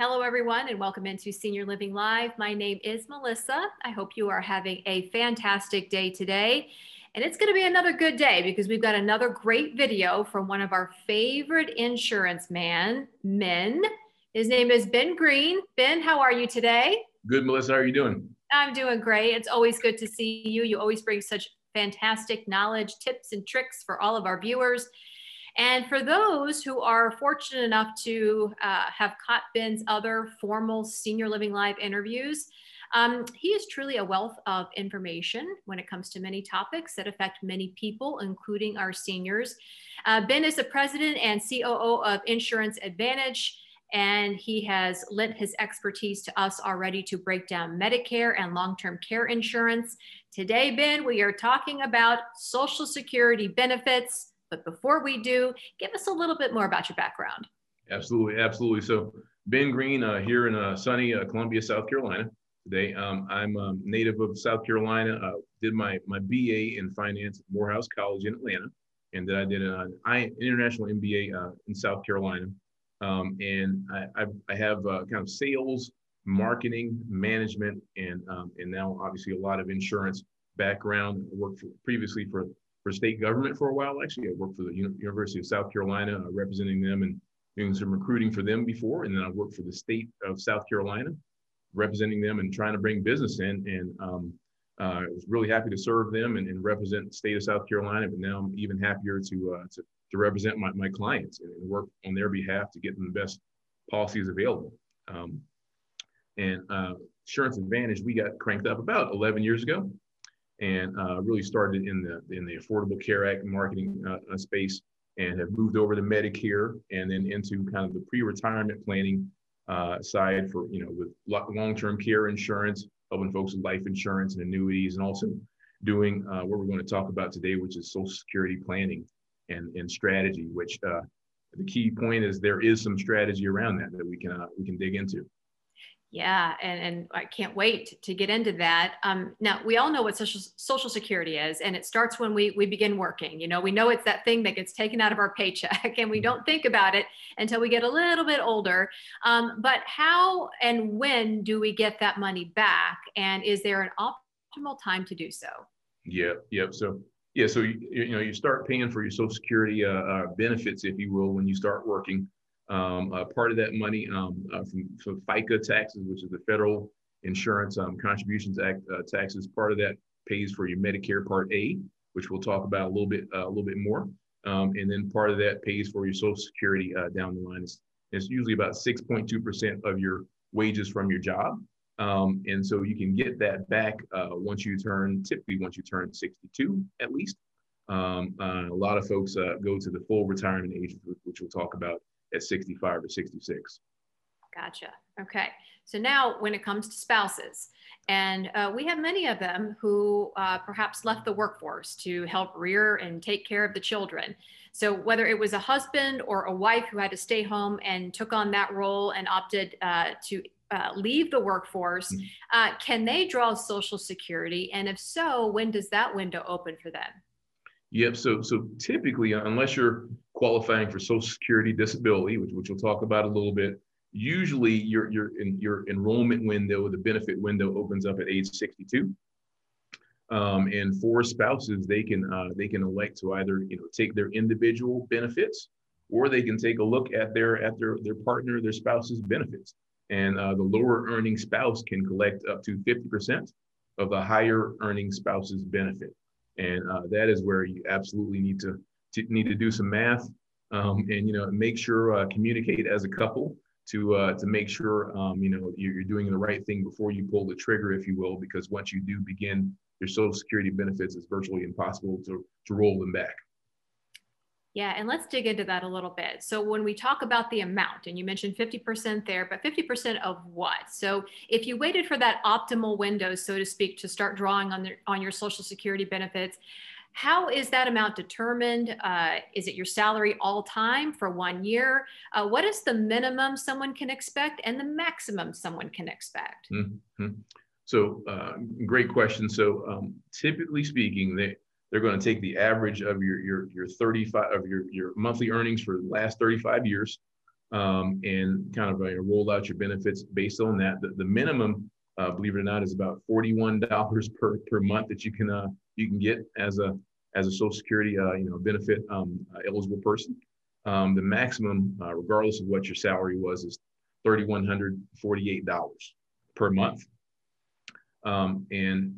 Hello, everyone, and welcome into Senior Living Live. My name is Melissa. I hope you are having a fantastic day today. And it's going to be another good day because we've got another great video from one of our favorite insurance man men. His name is Ben Green. Ben, how are you today? Good, Melissa. How are you doing? I'm doing great. It's always good to see you. You always bring such fantastic knowledge, tips, and tricks for all of our viewers. And for those who are fortunate enough to uh, have caught Ben's other formal Senior Living Live interviews, um, he is truly a wealth of information when it comes to many topics that affect many people, including our seniors. Uh, ben is the president and COO of Insurance Advantage, and he has lent his expertise to us already to break down Medicare and long term care insurance. Today, Ben, we are talking about Social Security benefits. But before we do, give us a little bit more about your background. Absolutely, absolutely. So, Ben Green uh, here in uh, sunny uh, Columbia, South Carolina. Today, um, I'm a um, native of South Carolina. Uh, did my my BA in finance at Morehouse College in Atlanta, and then I did an international MBA uh, in South Carolina. Um, and I, I, have uh, kind of sales, marketing, management, and um, and now obviously a lot of insurance background. Worked for, previously for for state government for a while. Actually, I worked for the University of South Carolina, uh, representing them and doing some recruiting for them before. And then I worked for the state of South Carolina, representing them and trying to bring business in. And um, uh, I was really happy to serve them and, and, represent the state of South Carolina. But now I'm even happier to uh, to, to, represent my, my clients and work on their behalf to get them the best policies available. Um, and uh, Insurance Advantage, we got cranked up about 11 years ago and uh, really started in the in the Affordable Care Act marketing uh, uh, space and have moved over to Medicare and then into kind of the pre-retirement planning uh, side for you know with long-term care insurance, helping folks with life insurance and annuities, and also doing uh, what we're going to talk about today, which is Social Security planning and and strategy. Which uh, the key point is there is some strategy around that that we can we can dig into. Yeah, and, and I can't wait to get into that. Um, now, we all know what social, social security is, and it starts when we, we begin working. You know, we know it's that thing that gets taken out of our paycheck, and we mm-hmm. don't think about it until we get a little bit older. Um, but how and when do we get that money back? And is there an optimal time to do so? Yeah, yep. So, yeah, so you, you know, you start paying for your social security uh, uh, benefits, if you will, when you start working. Um, uh, part of that money um, uh, from, from FICA taxes, which is the Federal Insurance um, Contributions Act uh, taxes, part of that pays for your Medicare Part A, which we'll talk about a little bit uh, a little bit more, um, and then part of that pays for your Social Security uh, down the line. It's, it's usually about 6.2 percent of your wages from your job, um, and so you can get that back uh, once you turn typically once you turn 62 at least. Um, a lot of folks go to the full retirement age, which we'll talk about at 65 or 66. Gotcha. Okay. So now, when it comes to spouses, and uh, we have many of them who uh, perhaps left the workforce to help rear and take care of the children. So, whether it was a husband or a wife who had to stay home and took on that role and opted uh, to uh, leave the workforce, mm-hmm. Uh, can they draw Social Security? And if so, when does that window open for them? Yep. So, so typically, unless you're qualifying for Social Security disability, which, which we'll talk about a little bit. Usually, your your your enrollment window, the benefit window, opens up at age 62. Um, and for spouses, they can uh, they can elect to either you know take their individual benefits, or they can take a look at their at their their partner, their spouse's benefits. And uh, the lower earning spouse can collect up to 50% of the higher earning spouse's benefit. And uh, that is where you absolutely need to to, need to do some math um, and you know make sure uh, communicate as a couple to uh, to make sure um, you know you're, doing the right thing before you pull the trigger, if you will, because once you do begin your Social Security benefits, it's virtually impossible to to roll them back. Yeah, and let's dig into that a little bit. So when we talk about the amount, and you mentioned 50% there, but 50% of what? So if you waited for that optimal window, so to speak, to start drawing on the, on your Social Security benefits, how is that amount determined? Uh, is it your salary all time for one year? Uh, what is the minimum someone can expect and the maximum someone can expect? Mm-hmm. So, uh, great question. So, um, typically speaking, they they're going to take the average of your your your 35 of your your monthly earnings for the last 35 years, um, and kind of uh, roll out your benefits based on that. The, the minimum, uh, believe it or not, is about forty-one dollars per per month that you can uh, you can get as a as a Social Security uh, you know benefit um, uh, eligible person. Um, the maximum, uh, regardless of what your salary was, is thirty-one hundred forty-eight dollars per month. Um, and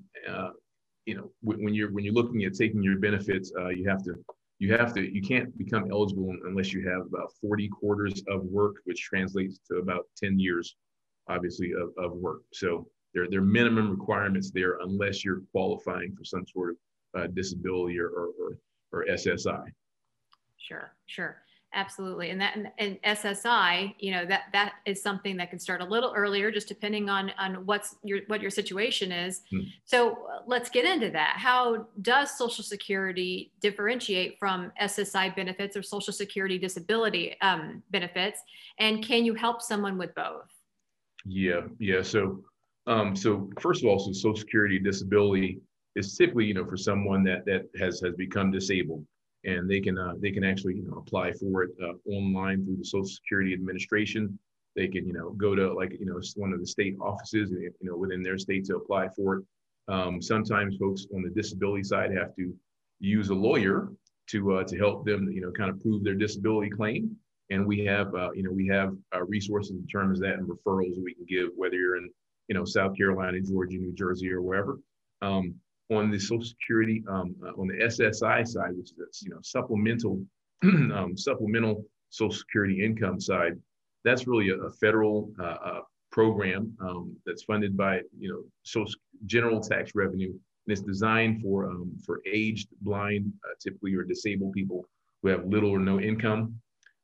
you know when you're when you're looking at taking your benefits, you have to you have to you can't become eligible unless you have about 40 quarters of work which translates to about 10 years obviously of, of work. So there, there are minimum requirements there unless you're qualifying for some sort of uh, disability or, or, or ssi sure sure Absolutely. And that and, SSI, you know, that that is something that can start a little earlier, just depending on on what's your what your situation is. Hmm. So let's get into that. How does Social Security differentiate from SSI benefits or Social Security disability um, benefits? And can you help someone with both? Yeah, yeah. So um, so first of all, so Social Security disability is typically, you know, for someone that that has has become disabled and they can uh, they can actually you know apply for it uh, online through the Social Security Administration. They can you know go to like you know one of the state offices you know within their state to apply for it. Um, sometimes folks on the disability side have to use a lawyer to uh, to help them you know kind of prove their disability claim. And we have uh, you know we have uh, resources in terms of that and referrals we can give whether you're in you know South Carolina, Georgia, New Jersey, or wherever. Um, on the Social Security, um, uh, on the SSI side, which is you know supplemental um, supplemental Social Security income side, that's really a, a federal uh, uh, program um, that's funded by you know social general tax revenue, and it's designed for um, for aged, blind, uh, typically or disabled people who have little or no income.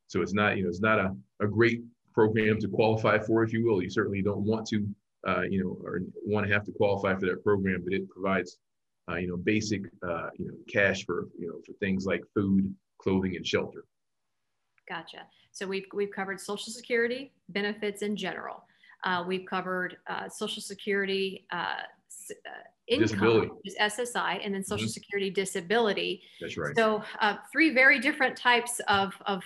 So it's not you know it's not a, a great program to qualify for, if you will. You certainly don't want to uh, you know, or want to have to qualify for that program, but it provides uh, you know, basic, uh, you know, cash for, you know, for things like food, clothing, and shelter. Gotcha. So we've, we've covered Social Security benefits in general. Uh, we've covered uh, Social Security uh, uh, income, disability. which is SSI, and then Social mm-hmm. Security disability. That's right. So three very different types of, of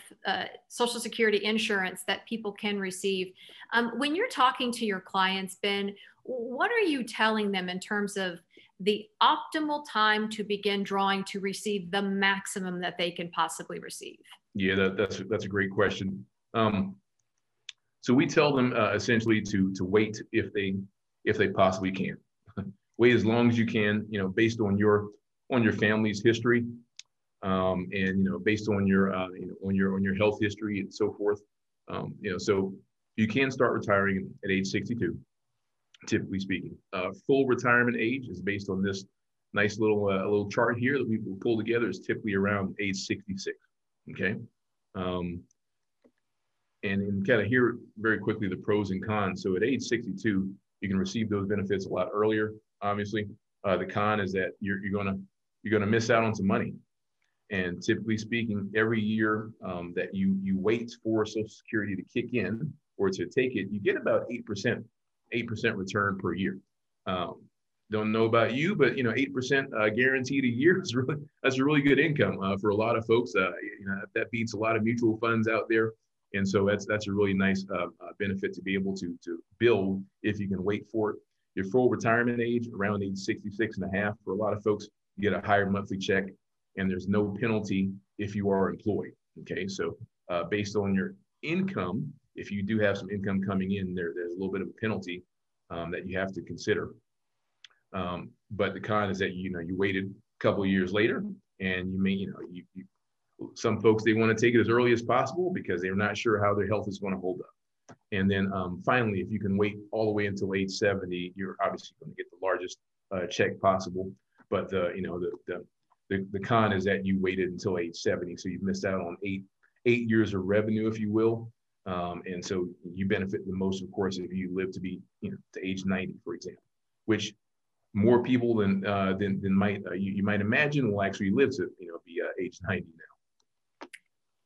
Social Security insurance that people can receive. Um, when you're talking to your clients, Ben, what are you telling them in terms of the optimal time to begin drawing to receive the maximum that they can possibly receive? Yeah, that, that's that's a great question. Um, so we tell them uh, essentially to to wait if they if they possibly can. wait as long as you can, you know, based on your on your family's history, um, and you know, based on your uh, you know on your on your health history and so forth. Um, you know, so you can start retiring at age 62 typically speaking. Uh, full retirement age is based on this nice little uh, little chart here that we pull together is typically around age 66. Okay. Um, and, and kind of here very quickly the pros and cons. So at age 62, you can receive those benefits a lot earlier. Obviously, uh, the con is that you're, you're gonna you're gonna miss out on some money. And typically speaking, every year um, that you you wait for Social Security to kick in or to take it, you get about eight percent 8% return per year. Um, don't know about you, but you know, 8% uh, guaranteed a year is really, that's a really good income uh, for a lot of folks. Uh, you know, that beats a lot of mutual funds out there. And so that's, that's a really nice uh, uh, benefit to be able to, to build if you can wait for it. Your full retirement age around age 66 and a half for a lot of folks, you get a higher monthly check and there's no penalty if you are employed. Okay. So based on your income, if you do have some income coming in, there there's a little bit of a penalty um, that you have to consider. Um, but the con is that you know you waited a couple years later, and you may you know you, you some folks they want to take it as early as possible because they're not sure how their health is going to hold up. And then um, finally, if you can wait all the way until age 70, you're obviously going to get the largest uh, check possible. But the you know the, the the the con is that you waited until age 70, so you've missed out on eight eight years of revenue, if you will, um, and so you benefit the most, of course, if you live to be, you know, to age 90, for example, which more people than uh, than, than might uh, you, you, might imagine will actually live to, you know, be uh, age 90 now.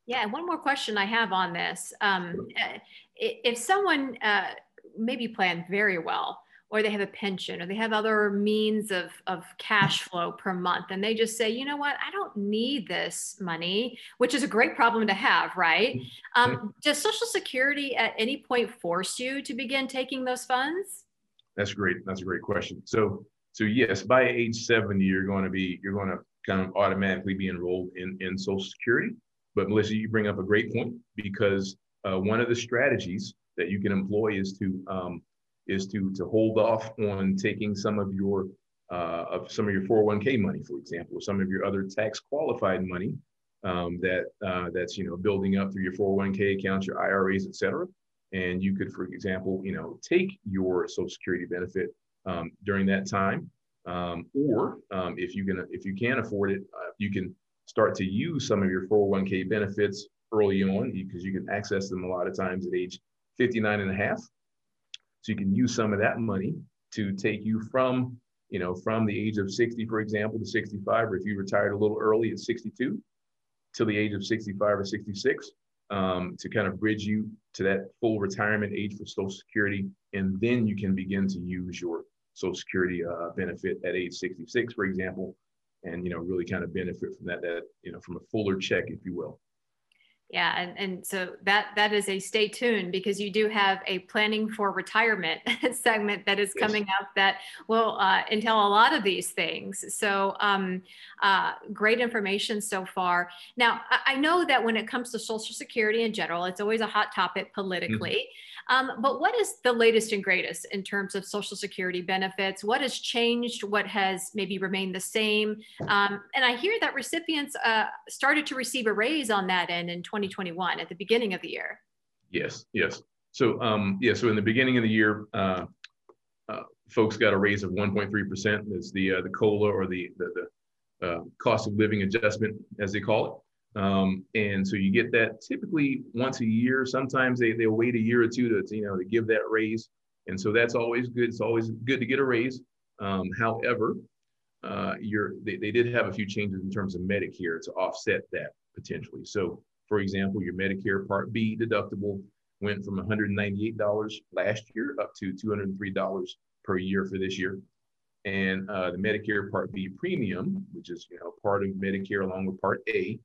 Yeah, and one more question I have on this: um, sure. if someone uh, maybe planned very well, or they have a pension or they have other means of, of cash flow per month and they just say you know what? I don't need this money which is a great problem to have right? Mm-hmm. um, does social security at any point force you to begin taking those funds? That's great that's a great question. So so yes by age 70 you're going to be you're going to kind of automatically be enrolled in in social security. But melissa you bring up a great point because uh, one of the strategies that you can employ is to um, is to to hold off on taking some of your uh, of some of your 401k money, for example, or some of your other tax qualified money um, that uh, that's you know building up through your 401k accounts, your IRAs, et cetera. And you could, for example, you know, take your Social Security benefit um, during that time, um, or um, if you can if you can afford it, uh, you can start to use some of your 401k benefits early on because you can access them a lot of times at age 59 and a half so you can use some of that money to take you from, you know, from the age of 60, for example, to 65, or if you retired a little early at 62 till the age of 65 or 66, um, to kind of bridge you to that full retirement age for Social Security. And then you can begin to use your Social Security uh, benefit at age 66, for example, and, you know, really kind of benefit from that, that, you know, from a fuller check, if you will. Yeah, and, and so that that is a stay tuned because you do have a planning for retirement segment that is coming yes. up that will uh, entail a lot of these things. So um, uh, great information so far. Now I, I, know that when it comes to Social Security in general, it's always a hot topic politically. Mm-hmm. Um, but what is the latest and greatest in terms of Social Security benefits? What has changed? What has maybe remained the same? Um, and I hear that recipients uh, started to receive a raise on that end in 2021 at the beginning of the year. Yes, yes. So, um, yeah, so in the beginning of the year, uh, uh, folks got a raise of 1.3%. That's the uh, the COLA or the, the, the uh, cost of living adjustment, as they call it. Um, and so you get that typically once a year. Sometimes they, they'll wait a year or two to, you know, to give that raise. And so that's always good. It's always good to get a raise. Um, however, uh, you're, they, they did have a few changes in terms of Medicare to offset that potentially. So for example, your Medicare Part B deductible went from $198 last year up to $203 per year for this year. And uh, the Medicare Part B premium, which is you know part of Medicare along with Part A,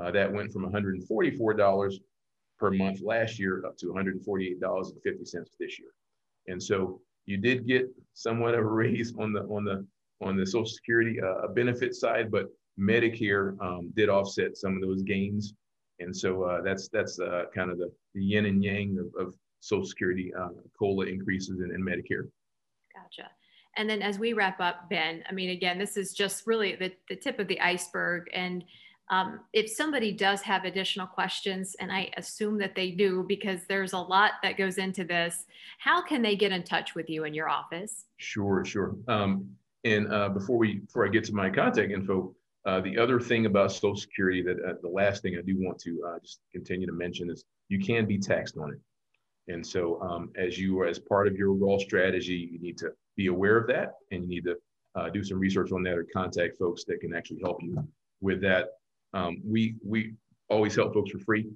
uh, that went from $144 per month last year up to $148.50 this year. And so you did get somewhat of a raise on the on the on the Social Security uh, benefit side, but Medicare um, did offset some of those gains. And so uh, that's that's uh, kind of the, the yin and yang of, of Social Security uh, COLA increases in, in Medicare. Gotcha. And then as we wrap up, Ben, I mean, again, this is just really the, the tip of the iceberg. And um, if somebody does have additional questions, and I assume that they do because there's a lot that goes into this, how can they get in touch with you in your office? Sure, sure. Um, and uh, before we before I get to my contact info, uh, the other thing about Social Security that uh, the last thing I do want to uh, just continue to mention is you can be taxed on it. And so, um, as you are as part of your overall strategy, you need to be aware of that, and you need to uh, do some research on that or contact folks that can actually help you with that. Um, we we always help folks for free,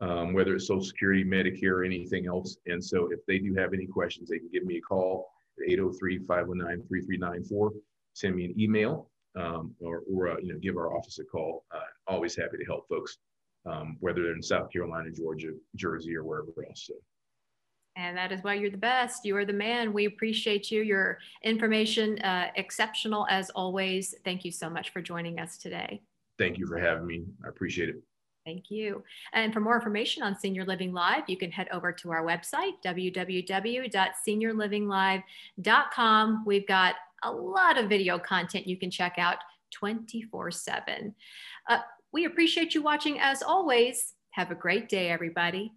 um, whether it's Social Security, Medicare, or anything else. And so if they do have any questions, they can give me a call at 803-519-3394, send me an email, um, or, or uh, you know give our office a call. Uh, always happy to help folks, um, whether they're in South Carolina, Georgia, Jersey, or wherever else. So. And that is why you're the best. You are the man. We appreciate you. Your information uh, exceptional as always. Thank you so much for joining us today thank you for having me. I appreciate it. Thank you. And for more information on Senior Living Live, you can head over to our website, www.seniorlivinglive.com. We've got a lot of video content you can check out 24 7. Uh, we appreciate you watching as always. Have a great day, everybody.